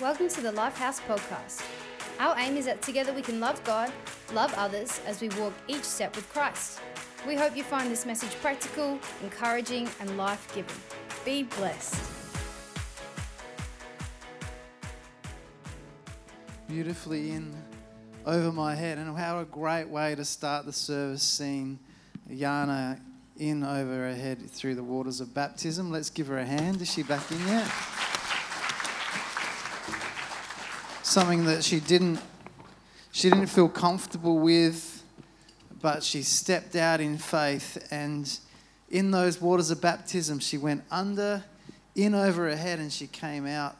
Welcome to the Lifehouse Podcast. Our aim is that together we can love God, love others as we walk each step with Christ. We hope you find this message practical, encouraging, and life giving. Be blessed. beautifully in over my head. And how a great way to start the service seeing Yana in over her head through the waters of baptism. Let's give her a hand. Is she back in yet? Something that she didn't she didn't feel comfortable with, but she stepped out in faith and in those waters of baptism she went under in over her head and she came out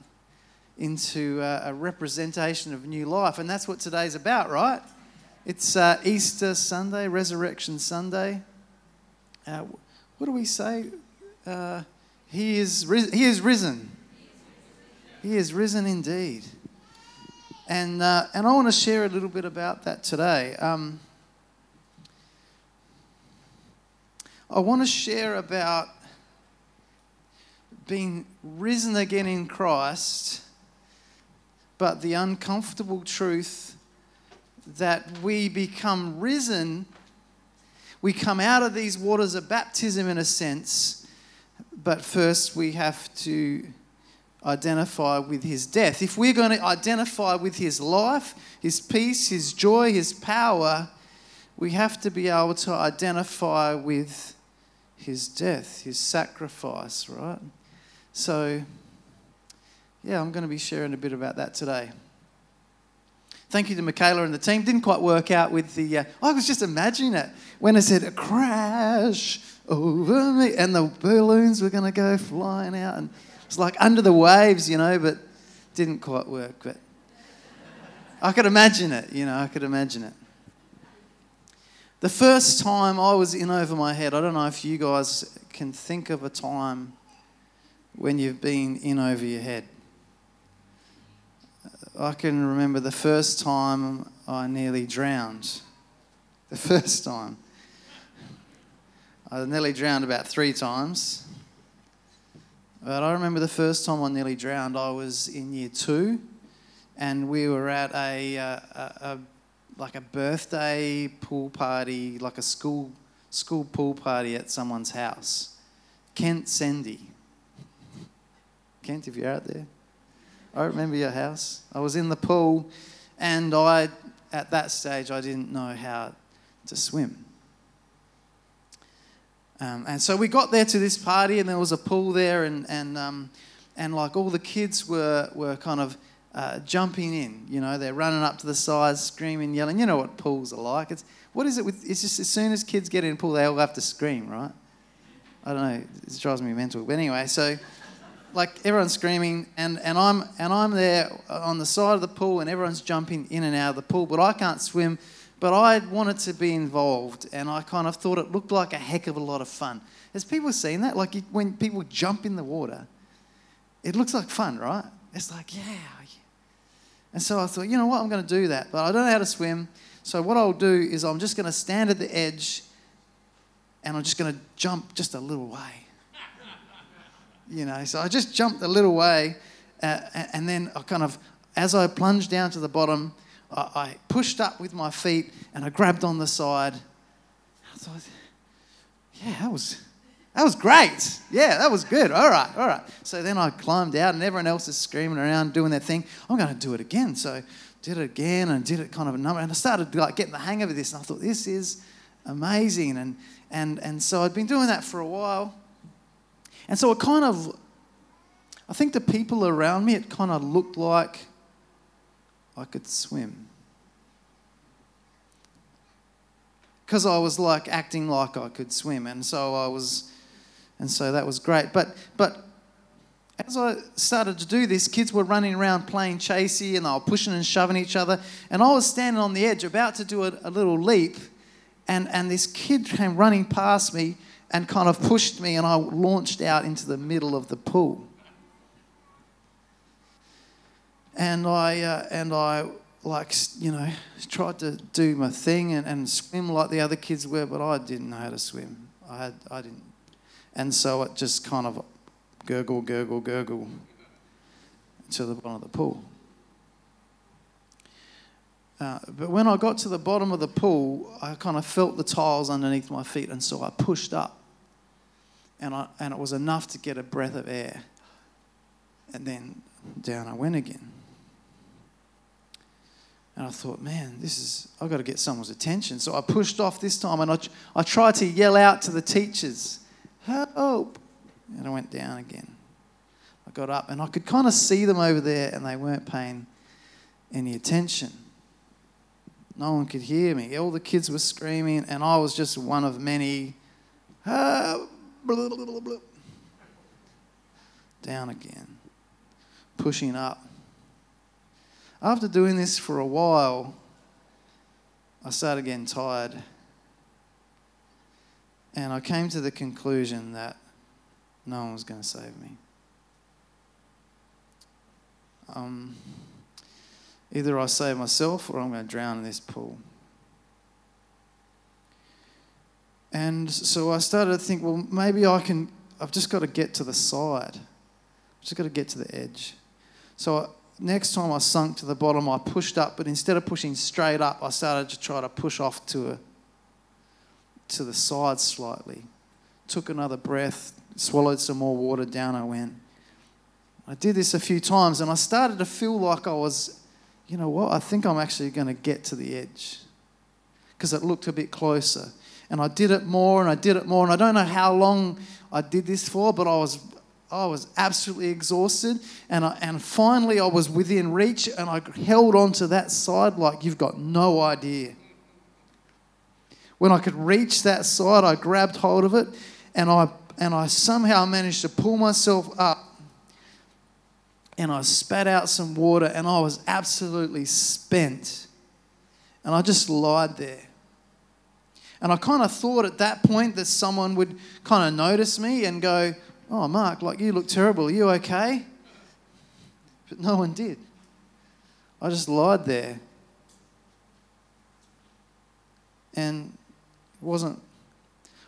into uh, a representation of new life. And that's what today's about, right? It's uh, Easter Sunday, Resurrection Sunday. Uh, what do we say? Uh, he, is ris- he is risen. He is risen indeed. And, uh, and I want to share a little bit about that today. Um, I want to share about being risen again in Christ but the uncomfortable truth that we become risen, we come out of these waters of baptism in a sense, but first we have to identify with his death. If we're going to identify with his life, his peace, his joy, his power, we have to be able to identify with his death, his sacrifice, right? So, yeah, I'm going to be sharing a bit about that today. Thank you to Michaela and the team. Didn't quite work out with the. Uh, I was just imagining it when I said a crash over me, and the balloons were going to go flying out, and it's like under the waves, you know, but didn't quite work. But I could imagine it, you know, I could imagine it. The first time I was in over my head, I don't know if you guys can think of a time when you've been in over your head. I can remember the first time I nearly drowned. The first time. I nearly drowned about three times. But I remember the first time I nearly drowned, I was in year two, and we were at a, uh, a, a like a birthday pool party, like a school school pool party at someone's house. Kent Sendy. Kent, if you're out there. I remember your house. I was in the pool, and I, at that stage, I didn't know how to swim. Um, and so we got there to this party, and there was a pool there, and and um, and like all the kids were were kind of uh, jumping in. You know, they're running up to the sides, screaming, yelling. You know what pools are like. It's what is it with? It's just as soon as kids get in a pool, they all have to scream, right? I don't know. It drives me mental. But anyway, so like everyone's screaming, and, and I'm and I'm there on the side of the pool, and everyone's jumping in and out of the pool, but I can't swim. But I wanted to be involved, and I kind of thought it looked like a heck of a lot of fun. Has people seen that? Like when people jump in the water, it looks like fun, right? It's like yeah. And so I thought, you know what, I'm going to do that, but I don't know how to swim. So what I'll do is I'm just going to stand at the edge, and I'm just going to jump just a little way you know. So I just jumped a little way, uh, and then I kind of, as I plunged down to the bottom, I, pushed up with my feet and I grabbed on the side. I thought, yeah, that was. That was great. Yeah, that was good. All right, all right. So then I climbed out, and everyone else is screaming around doing their thing. I'm going to do it again. So did it again and did it kind of a number, and I started like getting the hang of this. And I thought this is amazing, and and and so I'd been doing that for a while. And so it kind of, I think the people around me, it kind of looked like I could swim. Because I was like acting like I could swim. And so I was, and so that was great. But, but as I started to do this, kids were running around playing chasey and they were pushing and shoving each other. And I was standing on the edge about to do a, a little leap. And, and this kid came running past me and kind of pushed me, and I launched out into the middle of the pool. And I, uh, and I, like, you know, tried to do my thing and, and swim like the other kids were, but I didn't know how to swim. I, had, I didn't. And so it just kind of gurgle, gurgle, gurgle. to the bottom of the pool. Uh, but when I got to the bottom of the pool, I kind of felt the tiles underneath my feet, and so I pushed up. And, I, and it was enough to get a breath of air. And then down I went again. And I thought, man, this is, I've got to get someone's attention. So I pushed off this time and I, I tried to yell out to the teachers, help. And I went down again. I got up and I could kind of see them over there and they weren't paying any attention. No one could hear me. All the kids were screaming, and I was just one of many. Down again, pushing up. After doing this for a while, I started getting tired. And I came to the conclusion that no one was going to save me. Um, Either I save myself or I'm going to drown in this pool. And so I started to think, well, maybe I can, I've just got to get to the side. I've just got to get to the edge. So next time I sunk to the bottom, I pushed up, but instead of pushing straight up, I started to try to push off to a, to the side slightly. Took another breath, swallowed some more water, down I went. I did this a few times and I started to feel like I was you know what? I think I'm actually going to get to the edge because it looked a bit closer. And I did it more and I did it more. And I don't know how long I did this for, but I was, I was absolutely exhausted. And, I, and finally, I was within reach and I held on to that side like you've got no idea. When I could reach that side, I grabbed hold of it and I, and I somehow managed to pull myself up and I spat out some water and I was absolutely spent. And I just lied there. And I kind of thought at that point that someone would kind of notice me and go, Oh, Mark, like you look terrible. Are you okay? But no one did. I just lied there. And it wasn't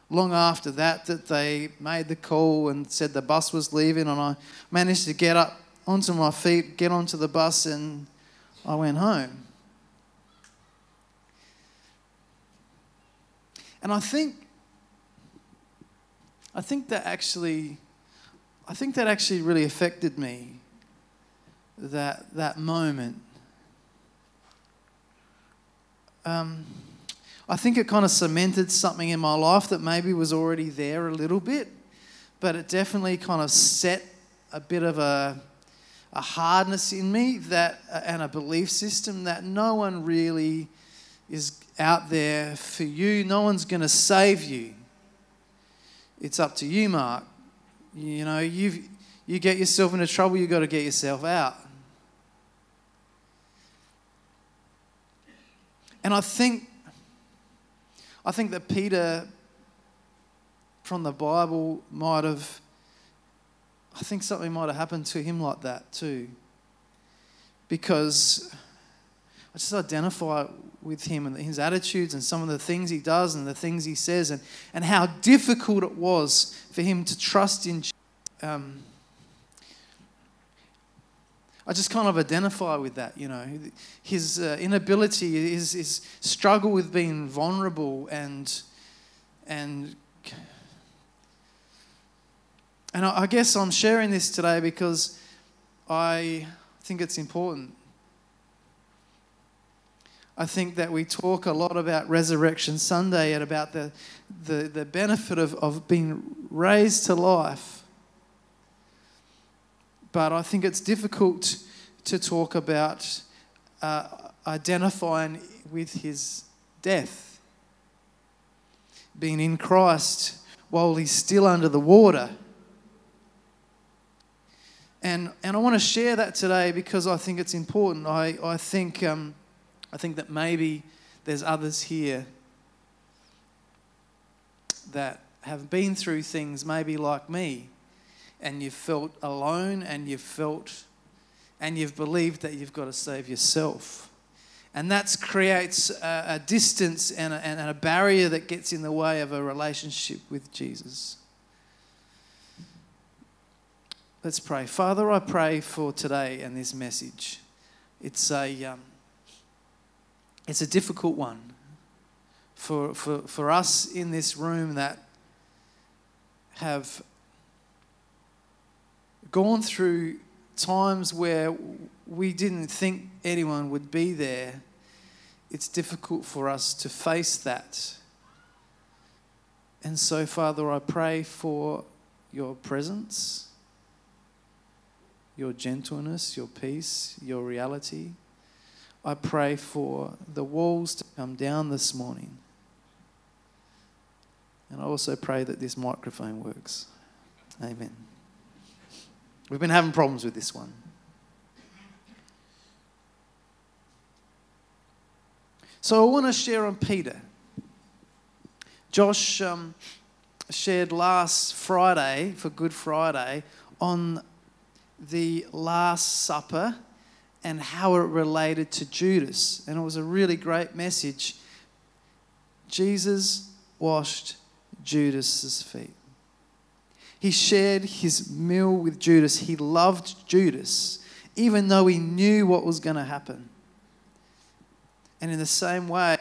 long after that that they made the call and said the bus was leaving, and I managed to get up onto my feet, get onto the bus, and I went home. And I think, I think that actually, I think that actually really affected me. That that moment. Um, I think it kind of cemented something in my life that maybe was already there a little bit, but it definitely kind of set a bit of a a hardness in me that and a belief system that no one really is out there for you. No one's going to save you. It's up to you, Mark. You know, you you get yourself into trouble, you've got to get yourself out. And I think I think that Peter from the Bible might have I think something might have happened to him like that too. Because I just identify with him and his attitudes and some of the things he does and the things he says and, and how difficult it was for him to trust in um, I just kind of identify with that, you know, his uh, inability, his, his struggle with being vulnerable and and and I guess I'm sharing this today because I think it's important. I think that we talk a lot about Resurrection Sunday and about the, the, the benefit of, of being raised to life. But I think it's difficult to talk about uh, identifying with his death, being in Christ while he's still under the water. And, and I want to share that today because I think it's important. I, I, think, um, I think that maybe there's others here that have been through things maybe like me, and you've felt alone and you've felt and you've believed that you've got to save yourself. And that creates a, a distance and a, and a barrier that gets in the way of a relationship with Jesus. Let's pray. Father, I pray for today and this message. It's a, um, it's a difficult one for, for, for us in this room that have gone through times where we didn't think anyone would be there. It's difficult for us to face that. And so, Father, I pray for your presence your gentleness, your peace, your reality. I pray for the walls to come down this morning. And I also pray that this microphone works. Amen. We've been having problems with this one. So I want to share on Peter. Josh um, shared last Friday, for Good Friday, on the Last Supper and how it related to Judas. And it was a really great message. Jesus washed Judas's feet. He shared his meal with Judas. He loved Judas, even though he knew what was going to happen. And in the same way,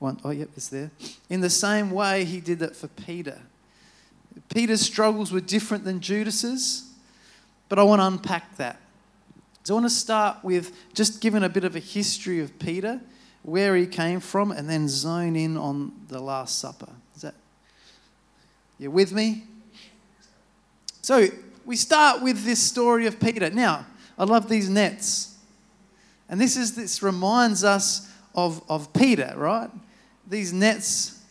one, oh, yep, it's there. In the same way, he did that for Peter. Peter's struggles were different than Judas's. But I want to unpack that. So I want to start with just giving a bit of a history of Peter, where he came from, and then zone in on the Last Supper. Is that you with me? So we start with this story of Peter. Now, I love these nets. And this is this reminds us of, of Peter, right? These nets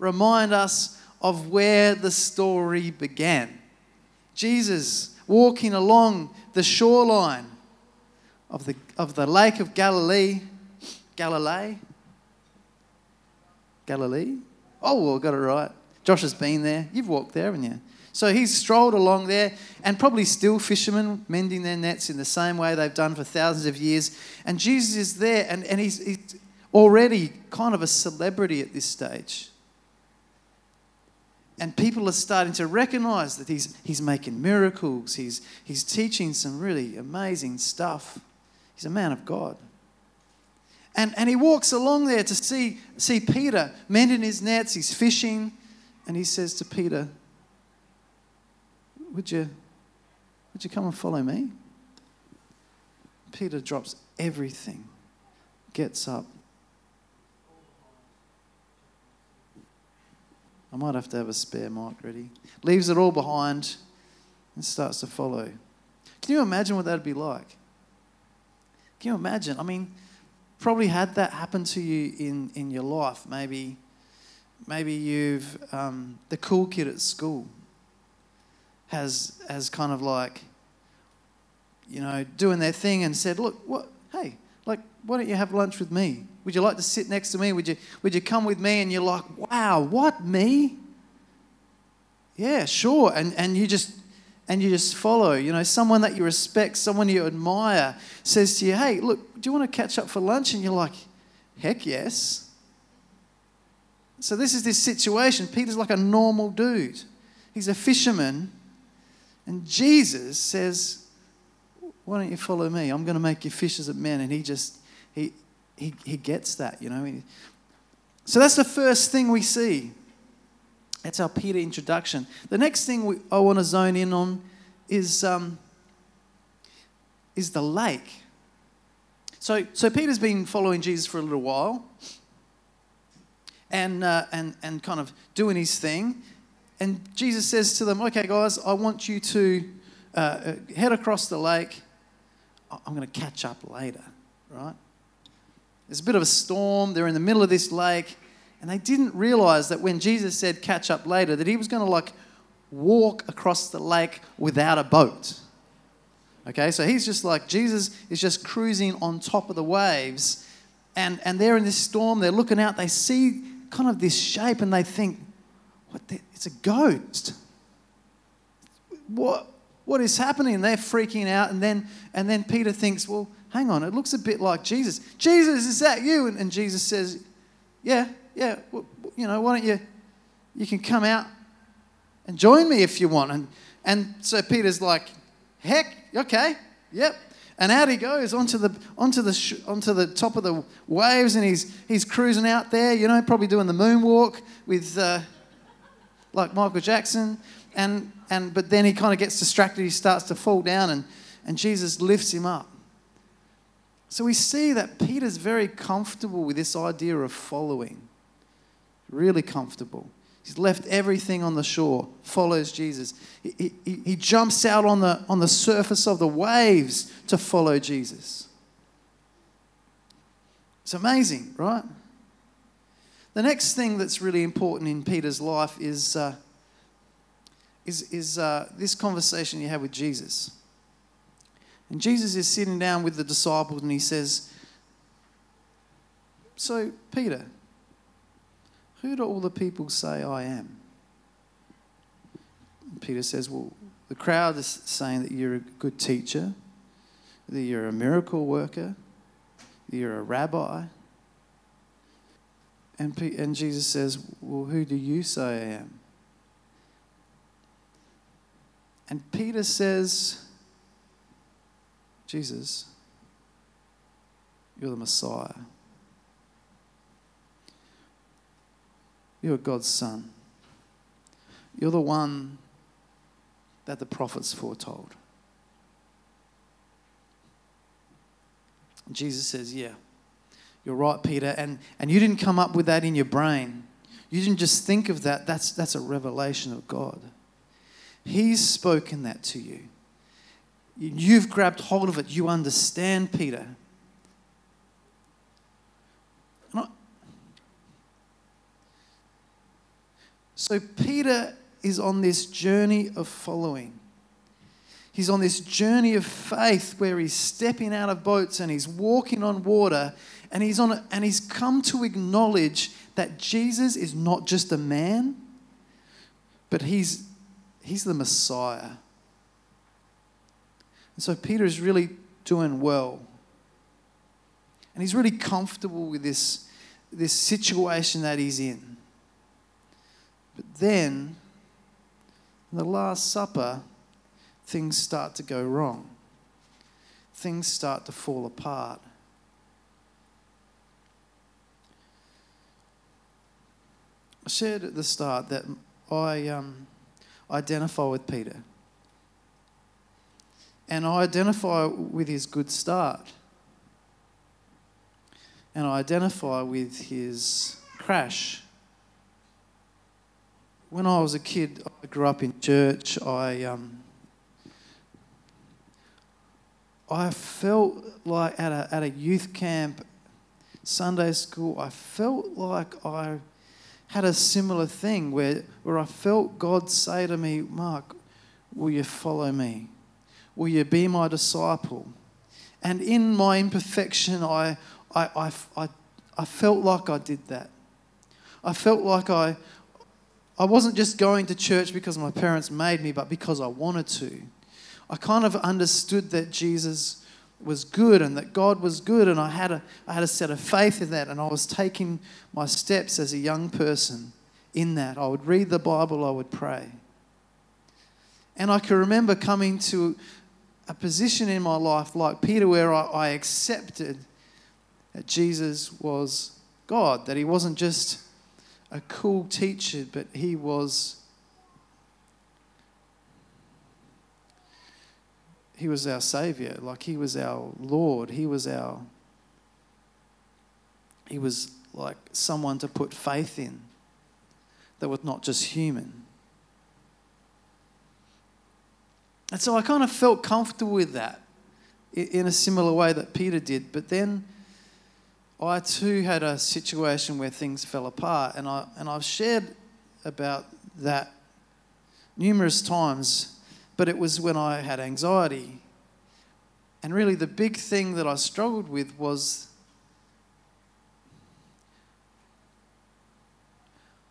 remind us of where the story began. Jesus walking along the shoreline of the, of the Lake of Galilee. Galilee? Galilee? Oh, well, got it right. Josh has been there. You've walked there, haven't you? So he's strolled along there, and probably still fishermen mending their nets in the same way they've done for thousands of years. And Jesus is there, and, and he's, he's already kind of a celebrity at this stage and people are starting to recognize that he's, he's making miracles, he's, he's teaching some really amazing stuff. He's a man of God. And, and he walks along there to see, see Peter mending his nets, he's fishing, and he says to Peter, would you, would you come and follow me? Peter drops everything, gets up, I might have to have a spare mic ready. Leaves it all behind and starts to follow. Can you imagine what that'd be like? Can you imagine? I mean, probably had that happen to you in, in your life. Maybe, maybe you've um, the cool kid at school has has kind of like, you know, doing their thing and said, "Look, what? Hey, like, why don't you have lunch with me? Would you like to sit next to me? Would you, would you come with me? And you're like, wow, what, me? Yeah, sure. And, and you just, and you just follow. You know, someone that you respect, someone you admire says to you, hey, look, do you want to catch up for lunch? And you're like, heck yes. So this is this situation. Peter's like a normal dude. He's a fisherman. And Jesus says, why don't you follow me? I'm going to make you fishers of men. And he just, he, he, he gets that, you know. So that's the first thing we see. That's our Peter introduction. The next thing we, I want to zone in on is, um, is the lake. So, so Peter's been following Jesus for a little while and, uh, and, and kind of doing his thing. And Jesus says to them, Okay, guys, I want you to uh, uh head across the lake I'm going to catch up later, right? There's a bit of a storm. They're in the middle of this lake. And they didn't realize that when Jesus said catch up later, that he was going to like walk across the lake without a boat. Okay, so he's just like, Jesus is just cruising on top of the waves. And, and they're in this storm. They're looking out. They see kind of this shape and they think, what? The, it's a ghost. What? what is happening? They're freaking out. And then, and then Peter thinks, well, hang on, it looks a bit like Jesus. Jesus, is that you? And, and Jesus says, yeah, yeah, well, you know, why don't you, you can come out and join me if you want. And, And so Peter's like, heck, okay, yep. And out he goes onto the onto the sh- onto the top of the waves, and he's he's cruising out there, you know, probably doing the moonwalk with uh, like Michael Jackson, and and but then he kind of gets distracted. He starts to fall down, and and Jesus lifts him up. So we see that Peter's very comfortable with this idea of following, really comfortable. He's left everything on the shore, follows Jesus. He, he, he, jumps out on the, on the surface of the waves to follow Jesus. It's amazing, right? The next thing that's really important in Peter's life is, uh, is, is uh, this conversation you have with Jesus. And Jesus is sitting down with the disciples and he says, So, Peter, who do all the people say I am? Peter says, Well, the crowd is saying that you're a good teacher, that you're a miracle worker, that you're a rabbi. And, P- and Jesus says, Well, who do you say I am? And Peter says, Jesus, you're the Messiah. You're God's son. You're the one that the prophets foretold. Jesus says, Yeah, you're right, Peter. And, and you didn't come up with that in your brain. You didn't just think of that. That's, that's a revelation of God. He's spoken that to you. You've grabbed hold of it. You understand, Peter. So Peter is on this journey of following. He's on this journey of faith where he's stepping out of boats and he's walking on water and he's on a, and he's come to acknowledge that Jesus is not just a man but he's he's the Messiah. And so Peter is really doing well. And he's really comfortable with this, this situation that he's in. But then, in the Last Supper, things start to go wrong. Things start to fall apart. I shared at the start that I um, identify with Peter. And I identify with his good start. And I identify with his crash when I was a kid, I grew up in church. I um, I felt like at a at a youth camp, Sunday school, I felt like I had a similar thing where where I felt God say to me, Mark, will you follow me? Will you be my disciple? And in my imperfection, I I I, I, I felt like I did that. I felt like I, I wasn't just going to church because my parents made me, but because I wanted to. I kind of understood that Jesus was good and that God was good, and I had a, I had a set of faith in that, and I was taking my steps as a young person in that. I would read the Bible, I would pray. And I can remember coming to a position in my life like Peter where I, I accepted that Jesus was God, that He wasn't just a cool teacher, but he was he was our savior, like he was our Lord, he was our he was like someone to put faith in that was not just human. And so I kind of felt comfortable with that in a similar way that Peter did. But then I too had a situation where things fell apart, and, I, and I've shared about that numerous times, but it was when I had anxiety. And really, the big thing that I struggled with was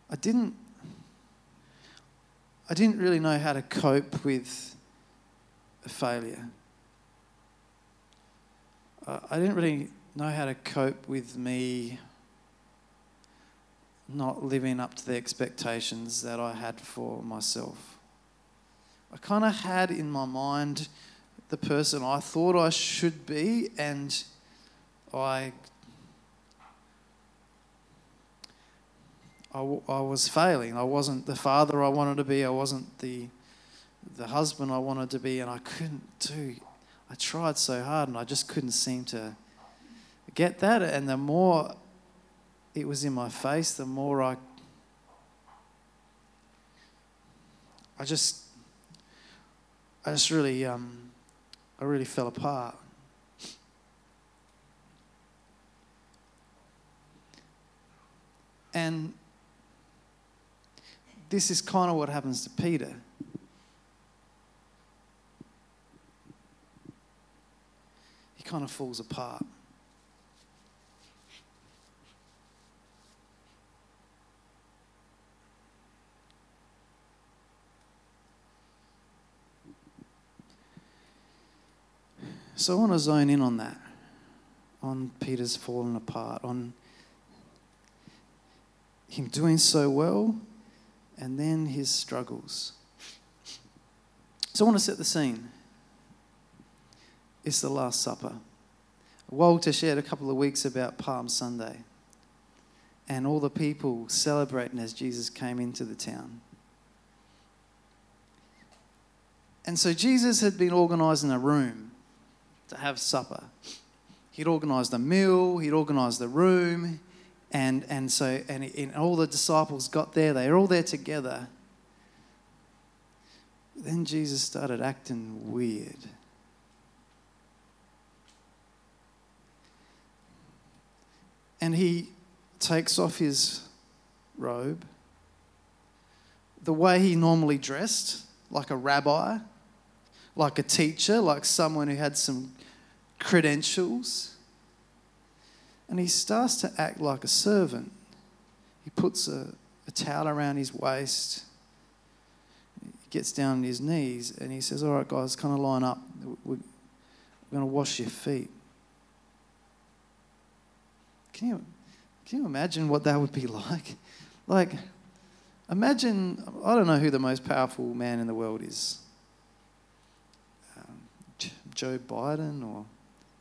I didn't, I didn't really know how to cope with a failure. I didn't really know how to cope with me not living up to the expectations that I had for myself. I kind of had in my mind the person I thought I should be, and I I was failing. I wasn't the father I wanted to be. I wasn't the, the husband I wanted to be, and I couldn't do. I tried so hard, and I just couldn't seem to get that. And the more it was in my face, the more I, I just, I just really, um, I really fell apart. And this is kind of what happens to Peter. He kind of falls apart. So I want to zone in on that, on Peter's falling apart, on him doing so well, and then his struggles. So I want to set the scene. It's the Last Supper. Walter shared a couple of weeks about Palm Sunday and all the people celebrating as Jesus came into the town. And so Jesus had been organising a room to have supper. He'd organised a meal, he'd organised the room, and, and so and, and all the disciples got there, they were all there together. Then Jesus started acting weird. And he takes off his robe, the way he normally dressed, like a rabbi, like a teacher, like someone who had some credentials. And he starts to act like a servant. He puts a, a towel around his waist, he gets down on his knees, and he says, All right, guys, kind of line up. We're, we're going to wash your feet. Can you, can you imagine what that would be like? Like, imagine, I don't know who the most powerful man in the world is. Joe Biden or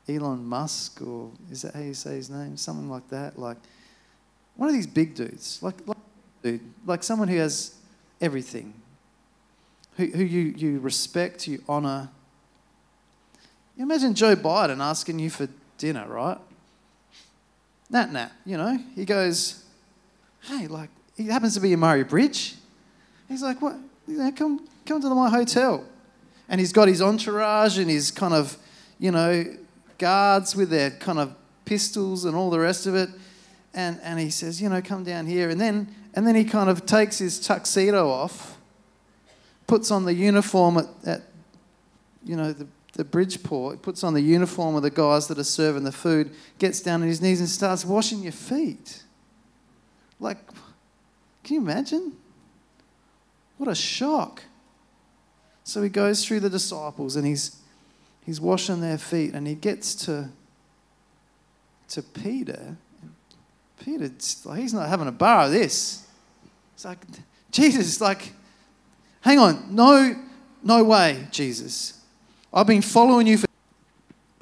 Elon Musk, or is that how you say his name? Something like that. Like one of these big dudes, like, like dude, like someone who has everything, who, who you, you respect, you honor. You imagine Joe Biden asking you for dinner, right? Nat Nat, you know, he goes, hey, like, he happens to be in Murray Bridge. He's like, what? You know, come, come to my hotel. And he's got his entourage and his kind of, you know, guards with their kind of pistols and all the rest of it. And, and he says, you know, come down here. And then, and then he kind of takes his tuxedo off, puts on the uniform at, at you know, the, the Bridgeport, puts on the uniform of the guys that are serving the food, gets down on his knees and starts washing your feet. Like, can you imagine? What a shock. So he goes through the disciples and he's he's washing their feet and he gets to to Peter. Peter, he's not having a bar of this. It's like, Jesus, like, hang on, no, no way, Jesus. I've been following you for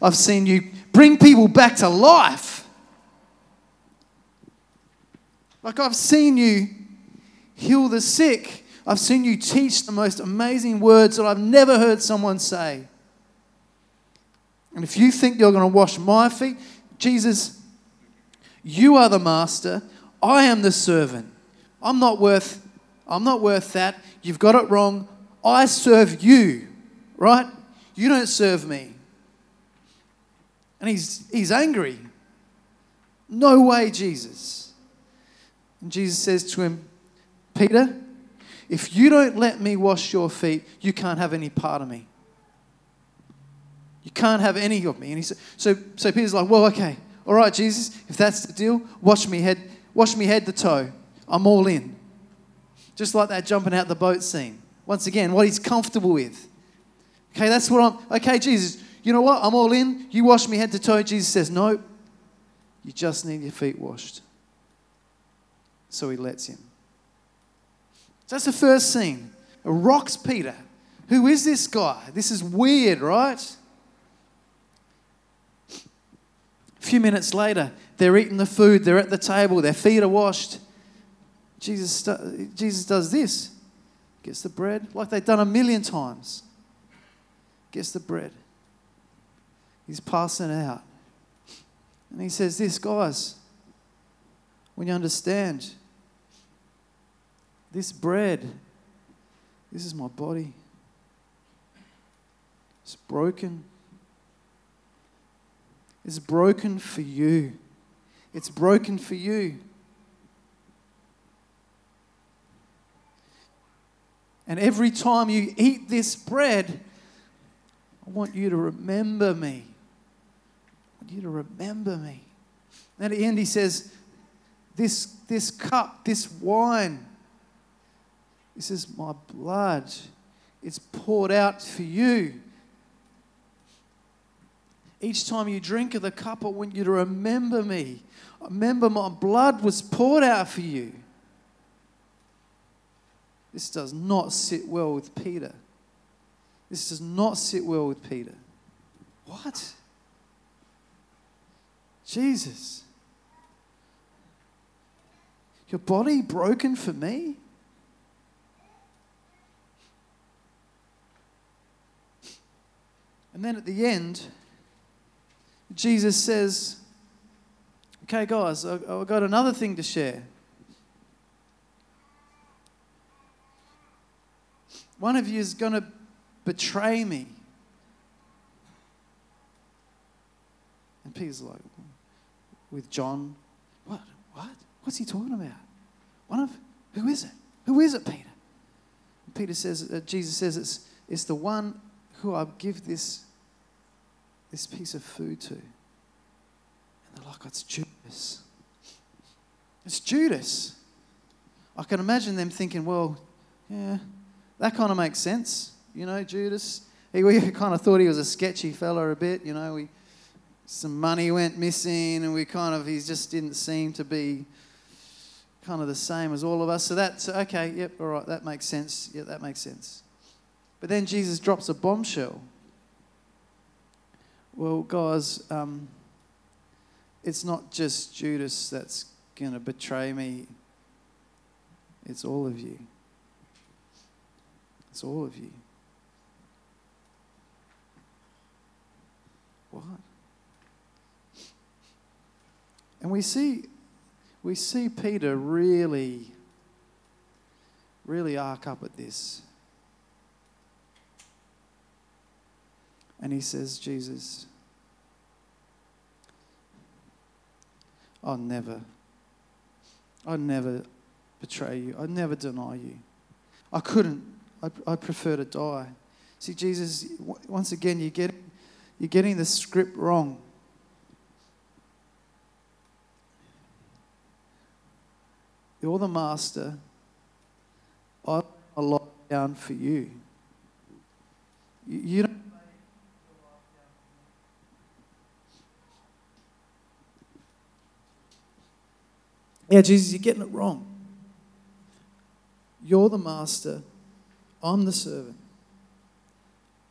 I've seen you bring people back to life. Like I've seen you heal the sick. I've seen you teach the most amazing words that I've never heard someone say. And if you think you're going to wash my feet, Jesus, you are the master. I am the servant. I'm not worth I'm not worth that. You've got it wrong. I serve you, right? You don't serve me. And he's he's angry. No way, Jesus. And Jesus says to him, Peter, if you don't let me wash your feet, you can't have any part of me. You can't have any of me. And he said, so, so Peter's like, well, okay, all right, Jesus, if that's the deal, wash me head, wash me head to toe. I'm all in. Just like that jumping out the boat scene. Once again, what he's comfortable with. Okay, that's what I'm. Okay, Jesus, you know what? I'm all in. You wash me head to toe. Jesus says, no, you just need your feet washed. So he lets him. So that's the first scene. It rocks Peter, Who is this guy? This is weird, right? A few minutes later, they're eating the food, they're at the table, their feet are washed. Jesus, Jesus does this gets the bread, like they've done a million times. Gets the bread. He's passing out. And he says, This, guys, when you understand, this bread, this is my body. It's broken. It's broken for you. It's broken for you. And every time you eat this bread, I want you to remember me. I want you to remember me. And at the end, he says, This, this cup, this wine, this is my blood. It's poured out for you. Each time you drink of the cup, I want you to remember me. Remember, my blood was poured out for you. This does not sit well with Peter. This does not sit well with Peter. What? Jesus. Your body broken for me? And then at the end, Jesus says, Okay, guys, I've got another thing to share. One of you is going to betray me. And Peter's like, with John, what? What? What's he talking about? One of, who is it? Who is it, Peter? Peter says, uh, Jesus says, it's, it's the one who I give this, this piece of food to. And they're like, it's Judas. It's Judas. I can imagine them thinking, well, yeah, that kind of makes sense. You know, Judas. He, we kind of thought he was a sketchy fella a bit. You know, we some money went missing, and we kind of he just didn't seem to be kind of the same as all of us. So that's okay. Yep, all right, that makes sense. Yeah, that makes sense. But then Jesus drops a bombshell. Well, guys, um, it's not just Judas that's going to betray me. It's all of you. It's all of you. What? And we see we see Peter really really arc up at this. And he says, Jesus, I'll never, I'll never betray you. I'd never deny you. I couldn't I'd, I'd prefer to die. See, Jesus, once again, you get, you're getting the script wrong. You're the master. I a lot down for you. You, you don't. Yeah, Jesus, you're getting it wrong. You're the master. I'm the servant.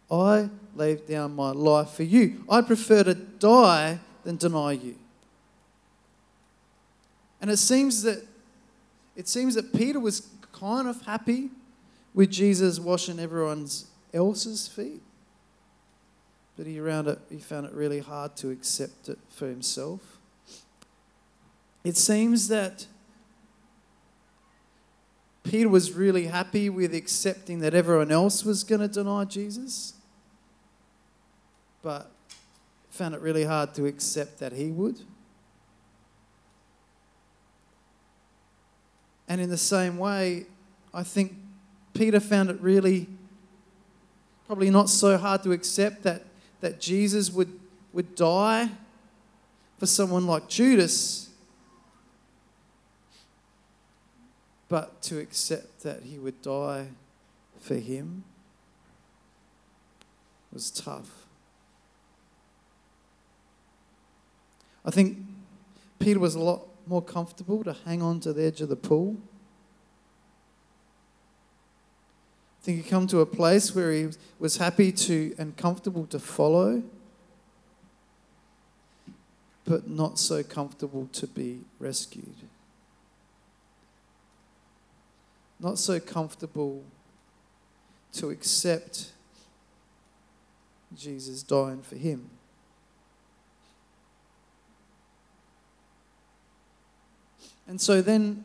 I laid down my life for you. I prefer to die than deny you. And it seems that it seems that Peter was kind of happy with Jesus washing everyone else's feet. But he, it, he found it really hard to accept it for himself. It seems that Peter was really happy with accepting that everyone else was going to deny Jesus, but found it really hard to accept that he would. And in the same way, I think Peter found it really probably not so hard to accept that, that Jesus would, would die for someone like Judas but to accept that he would die for him was tough. I think Peter was a lot more comfortable to hang on to the edge of the pool. I think he come to a place where he was happy to and comfortable to follow, but not so comfortable to be rescued. Not so comfortable to accept Jesus dying for him. And so then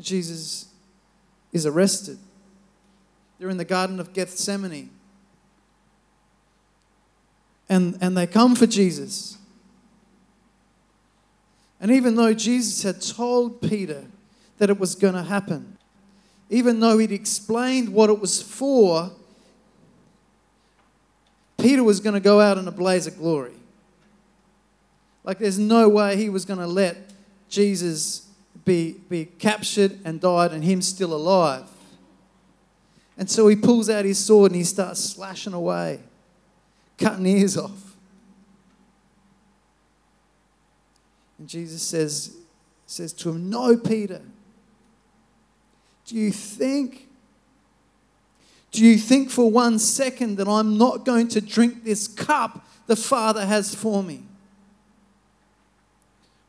Jesus is arrested. They're in the Garden of Gethsemane. And, and they come for Jesus. And even though Jesus had told Peter that it was going to happen, even though he'd explained what it was for, Peter was going to go out in a blaze of glory. Like, there's no way he was going to let Jesus be, be captured and died and him still alive. And so he pulls out his sword and he starts slashing away, cutting ears off. And Jesus says, says to him, No, Peter. Do you think? Do you think for one second that I'm not going to drink this cup the Father has for me?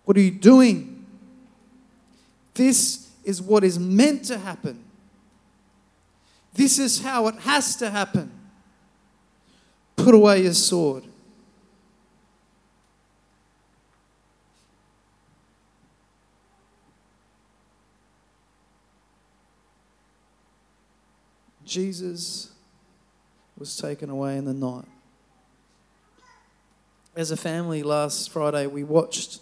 What are you doing? This is what is meant to happen. This is how it has to happen. Put away your sword. Jesus was taken away in the night. As a family last Friday, we watched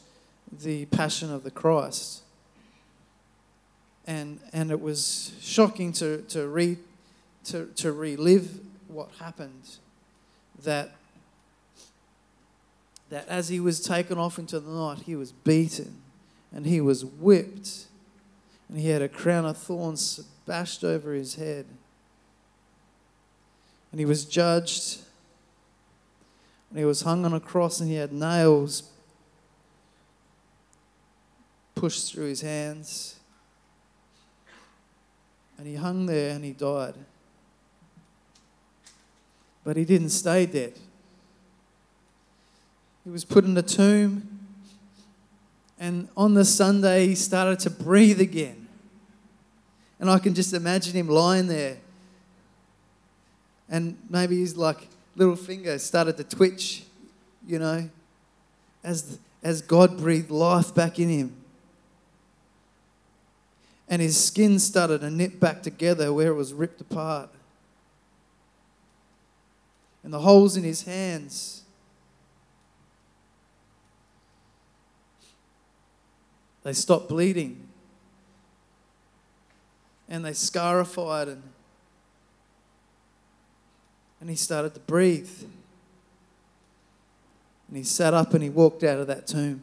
the Passion of the Christ. And and it was shocking to to read to to relive what happened. That that as he was taken off into the night he was beaten and he was whipped. And he had a crown of thorns bashed over his head and he was judged and he was hung on a cross and he had nails pushed through his hands and he hung there and he died. But he didn't stay dead. He was put in a tomb. And on the Sunday, he started to breathe again. And I can just imagine him lying there. And maybe his like little finger started to twitch, you know, as, as God breathed life back in him and his skin started to knit back together where it was ripped apart. And the holes in his hands. They stopped bleeding. And they scarified and and he started to breathe. And he sat up and he walked out of that tomb.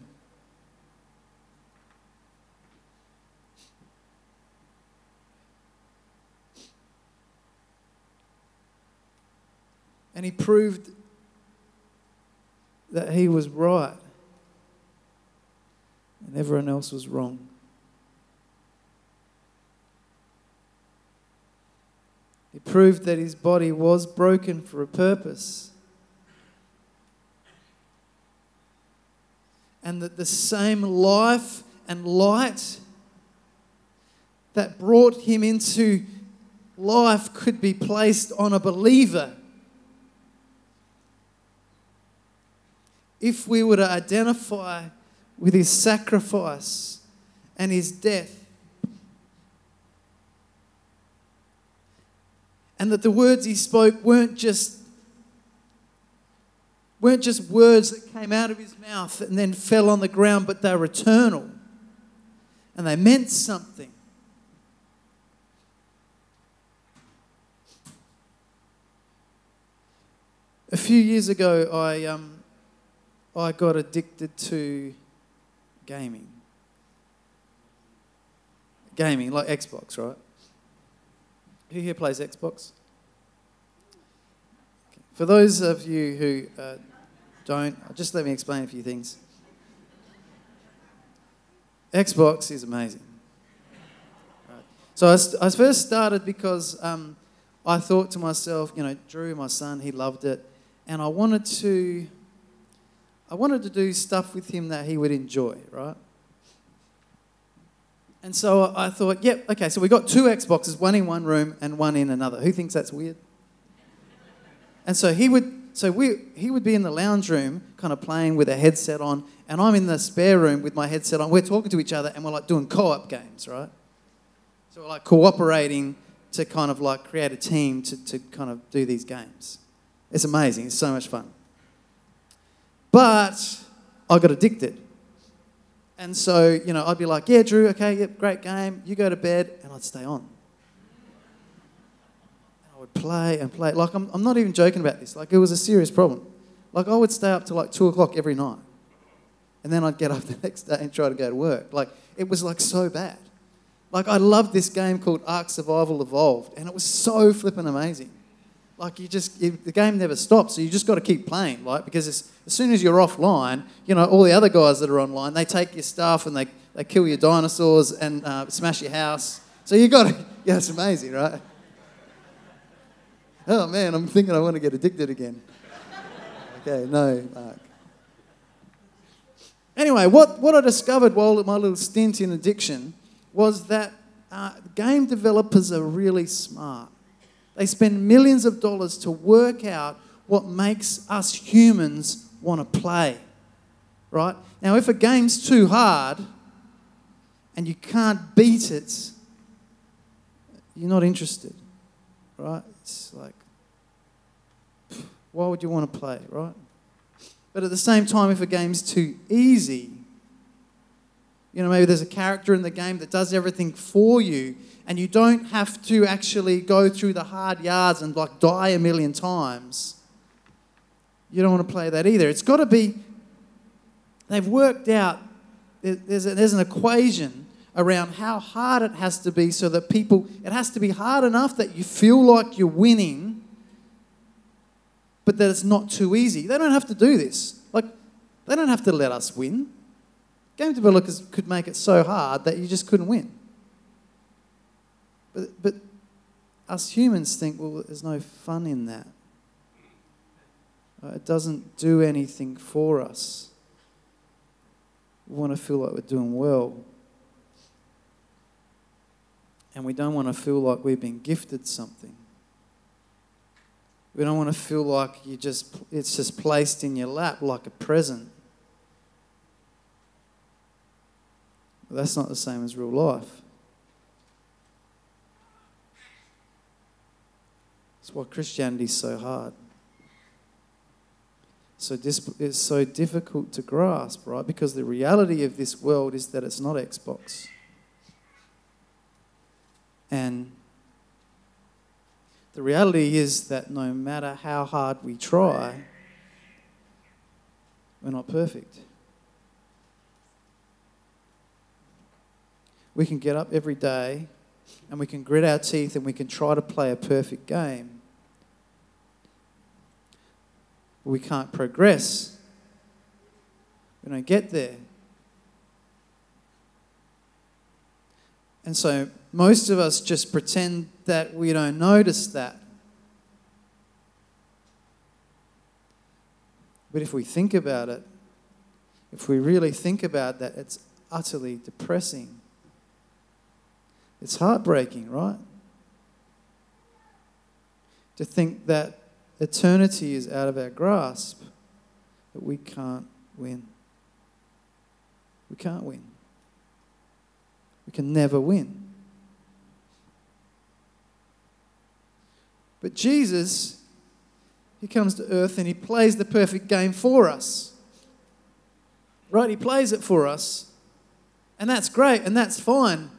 And he proved that he was right and everyone else was wrong. Proved that his body was broken for a purpose. And that the same life and light that brought him into life could be placed on a believer. if we were to identify with his sacrifice and his death, and that the words he spoke weren't just weren't just words that came out of his mouth and then fell on the ground, but they were eternal and they meant something. A few years ago, I um, I got addicted to gaming. Gaming, like Xbox, right? Who here plays Xbox? For those of you who uh, don't, just let me explain a few things. Xbox is amazing. So I, I first started because um, I thought to myself, you know, Drew, my son, he loved it, and I wanted to, I wanted to do stuff with him that he would enjoy, right? And so I thought, yep, okay, so we got two Xboxes, one in one room and one in another. Who thinks that's weird? And so he would, so we, he would be in the lounge room, kind of playing with a headset on, and I'm in the spare room with my headset on. We're talking to each other, and we're like doing co-op games, right? So we're like cooperating to kind of like create a team to, to kind of do these games. It's amazing. It's so much fun. But I got addicted. And so, you know, I'd be like, yeah, Drew, okay, yep, great game. You go to bed, and I'd stay on. I would play and play. Like, I'm, I'm not even joking about this. Like, it was a serious problem. Like, I would stay up to like two o'clock every night. And then I'd get up the next day and try to go to work. Like, it was like so bad. Like, I loved this game called Ark Survival Evolved, and it was so flippin' amazing. Like, you just, you, the game never stops, so you just got to keep playing, like, because as, as soon as you're offline, you know, all the other guys that are online, they take your stuff and they, they kill your dinosaurs and uh, smash your house. So you got to, yeah, it's amazing, right? Oh man, I'm thinking I want to get addicted again. Okay, no, Mark. Anyway, what, what I discovered while my little stint in addiction was that uh, game developers are really smart. They spend millions of dollars to work out what makes us humans want to play. Right? Now, if a game's too hard and you can't beat it, you're not interested. Right? It's like, why would you want to play, right? But at the same time, if a game's too easy, you know, maybe there's a character in the game that does everything for you, and you don't have to actually go through the hard yards and like die a million times. You don't want to play that either. It's got to be, they've worked out, there's, a, there's an equation around how hard it has to be so that people, it has to be hard enough that you feel like you're winning, but that it's not too easy. They don't have to do this. Like, they don't have to let us win. Game developers could make it so hard that you just couldn't win. But, but us humans think, well, there's no fun in that. It doesn't do anything for us. We want to feel like we're doing well. And we don't want to feel like we've been gifted something. We don't want to feel like you just it's just placed in your lap like a present. But that's not the same as real life. That's why Christianity is so hard. So it's so difficult to grasp, right? Because the reality of this world is that it's not Xbox. And the reality is that no matter how hard we try, we're not perfect. We can get up every day and we can grit our teeth and we can try to play a perfect game. We can't progress. We don't get there. And so most of us just pretend that we don't notice that. But if we think about it, if we really think about that, it's utterly depressing. It's heartbreaking, right? To think that eternity is out of our grasp, that we can't win. We can't win. We can never win. But Jesus, He comes to earth and He plays the perfect game for us. Right? He plays it for us. And that's great and that's fine.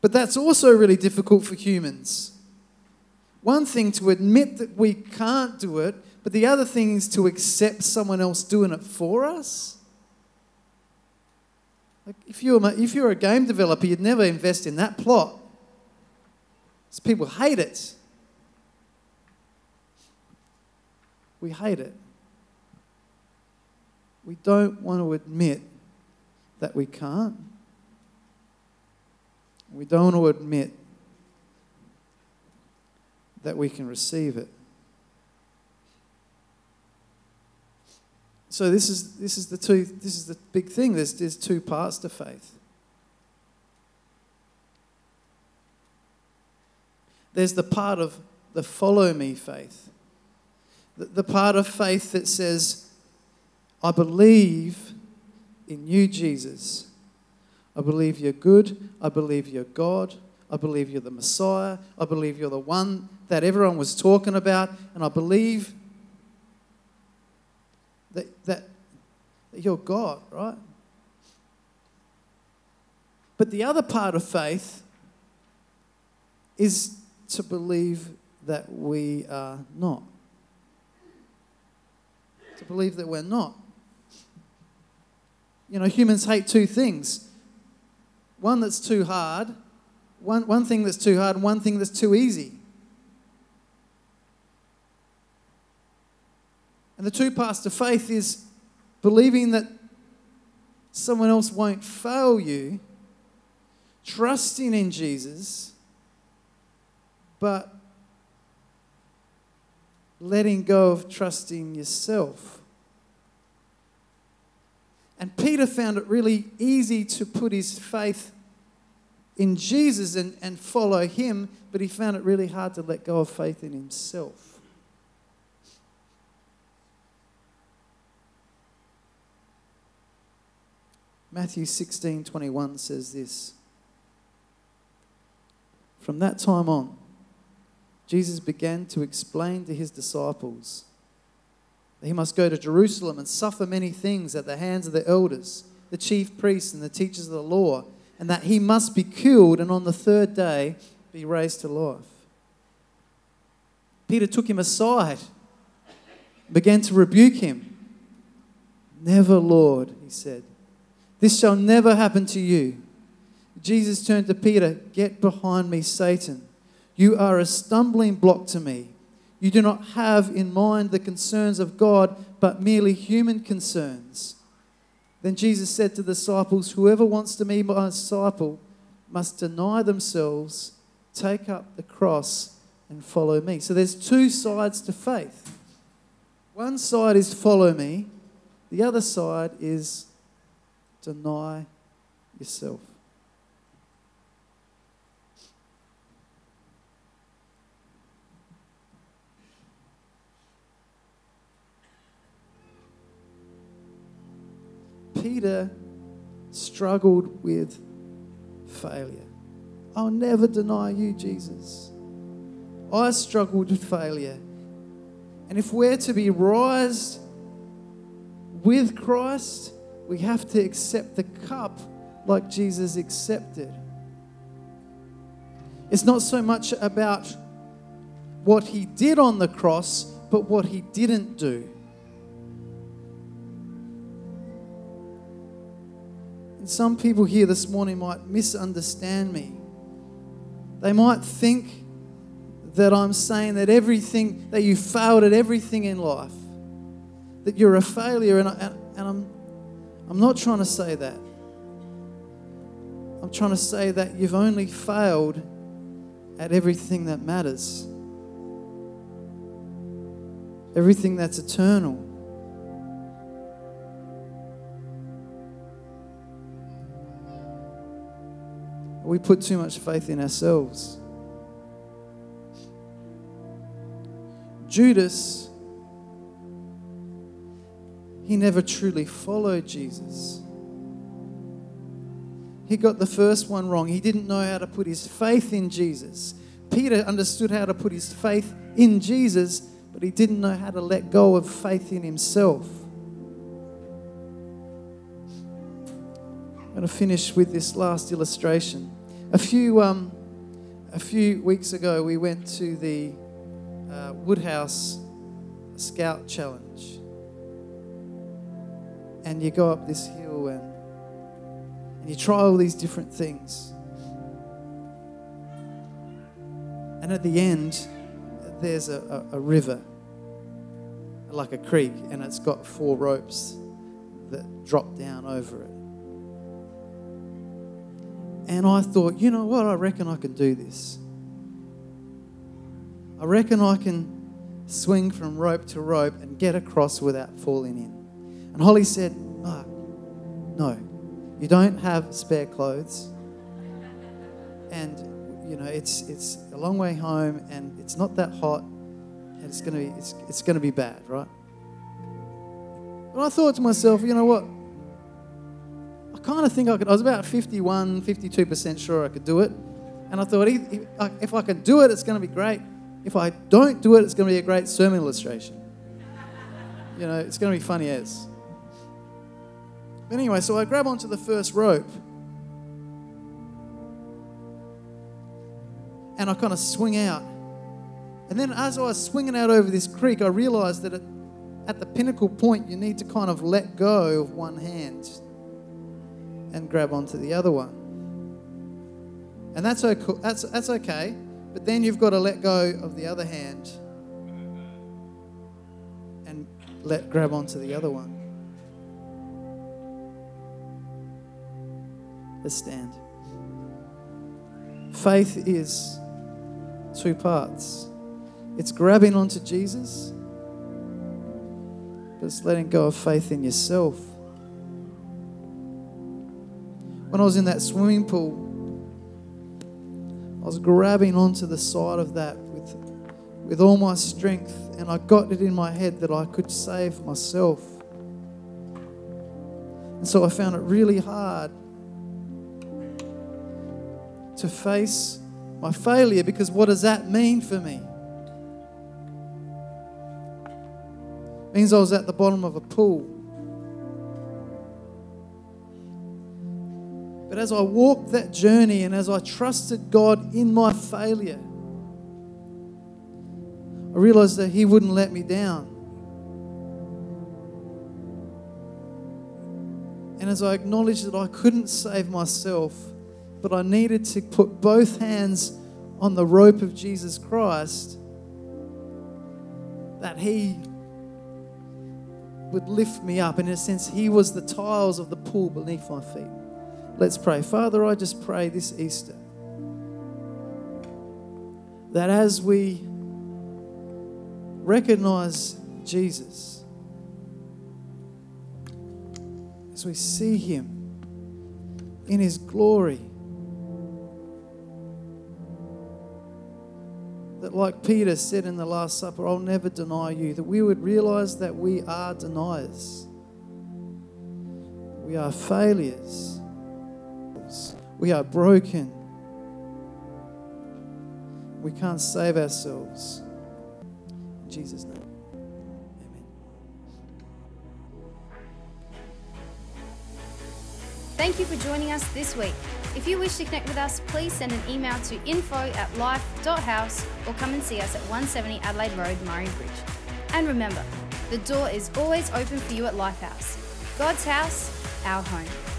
But that's also really difficult for humans. One thing to admit that we can't do it, but the other thing is to accept someone else doing it for us. Like if you're, if you're a game developer, you'd never invest in that plot. Because people hate it. We hate it. We don't want to admit that we can't. We don't admit that we can receive it. So this is this is the two this is the big thing. There's there's two parts to faith. There's the part of the follow me faith. The, the part of faith that says, I believe in you, Jesus. I believe you're good. I believe you're God. I believe you're the Messiah. I believe you're the one that everyone was talking about. And I believe that, that, you're God, right? But the other part of faith is to believe that we are not. To believe that we're not. You know, humans hate two things one that's too hard, one, one thing that's too hard, and one thing that's too easy. And the two parts to faith is believing that someone else won't fail you, trusting in Jesus, but letting go of trusting yourself. And Peter found it really easy to put his faith in Jesus and, and follow him, but he found it really hard to let go of faith in himself. Matthew 16 21 says this From that time on, Jesus began to explain to his disciples he must go to Jerusalem and suffer many things at the hands of the elders, the chief priests, and the teachers of the law, and that he must be killed and on the third day be raised to life. Peter took him aside, began to rebuke him. Never, Lord, he said. This shall never happen to you. Jesus turned to Peter, Get behind me, Satan. You are a stumbling block to me. You do not have in mind the concerns of God, but merely human concerns. Then Jesus said to the disciples, Whoever wants to be my disciple must deny themselves, take up the cross, and follow me. So there's two sides to faith. One side is follow me, the other side is deny yourself. Peter struggled with failure. I'll never deny you, Jesus. I struggled with failure. And if we're to be raised with Christ, we have to accept the cup like Jesus accepted. It's not so much about what he did on the cross, but what he didn't do. Some people here this morning might misunderstand me. They might think that I'm saying that everything, that you failed at everything in life, that you're a failure, and, I, and I'm, I'm not trying to say that. I'm trying to say that you've only failed at everything that matters, everything that's eternal. We put too much faith in ourselves. Judas, he never truly followed Jesus. He got the first one wrong. He didn't know how to put his faith in Jesus. Peter understood how to put his faith in Jesus, but he didn't know how to let go of faith in himself. I'm going to finish with this last illustration. A few, um, a few weeks ago, we went to the uh, Woodhouse Scout Challenge. And you go up this hill and, and you try all these different things. And at the end, there's a, a, a river, like a creek, and it's got four ropes that drop down over it. And I thought, you know what? I reckon I can do this. I reckon I can swing from rope to rope and get across without falling in. And Holly said, Mark, no, you don't have spare clothes. And, you know, it's, it's a long way home and it's not that hot and it's going to be, it's, it's going to be bad, right? But I thought to myself, you know what? I kind of think I could, I was about 51, 52% sure I could do it. And I thought, if I can do it, it's going to be great. If I don't do it, it's going to be a great sermon illustration. You know, it's going to be funny as. But anyway, so I grab onto the first rope and I kind of swing out. And then as I was swinging out over this creek, I realized that at the pinnacle point, you need to kind of let go of one hand and grab onto the other one. And that's okay. That's, that's okay. But then you've got to let go of the other hand and let grab onto the other one. Let's stand. Faith is two parts. It's grabbing onto Jesus, but it's letting go of faith in yourself. When I was in that swimming pool, I was grabbing onto the side of that with, with all my strength, and I got it in my head that I could save myself. And so I found it really hard to face my failure because what does that mean for me? It means I was at the bottom of a pool. But as I walked that journey and as I trusted God in my failure, I realized that He wouldn't let me down. And as I acknowledged that I couldn't save myself, but I needed to put both hands on the rope of Jesus Christ, that He would lift me up. In a sense, He was the tiles of the pool beneath my feet. Let's pray. Father, I just pray this Easter that as we recognize Jesus, as we see him in his glory, that, like Peter said in the Last Supper, I'll never deny you, that we would realize that we are deniers, we are failures we are broken. We can't save ourselves. In Jesus' name. Amen. Thank you for joining us this week. If you wish to connect with us, please send an email to info at life.house or come and see us at 170 Adelaide Road, Murray Bridge. And remember, the door is always open for you at Lifehouse. God's house, our home.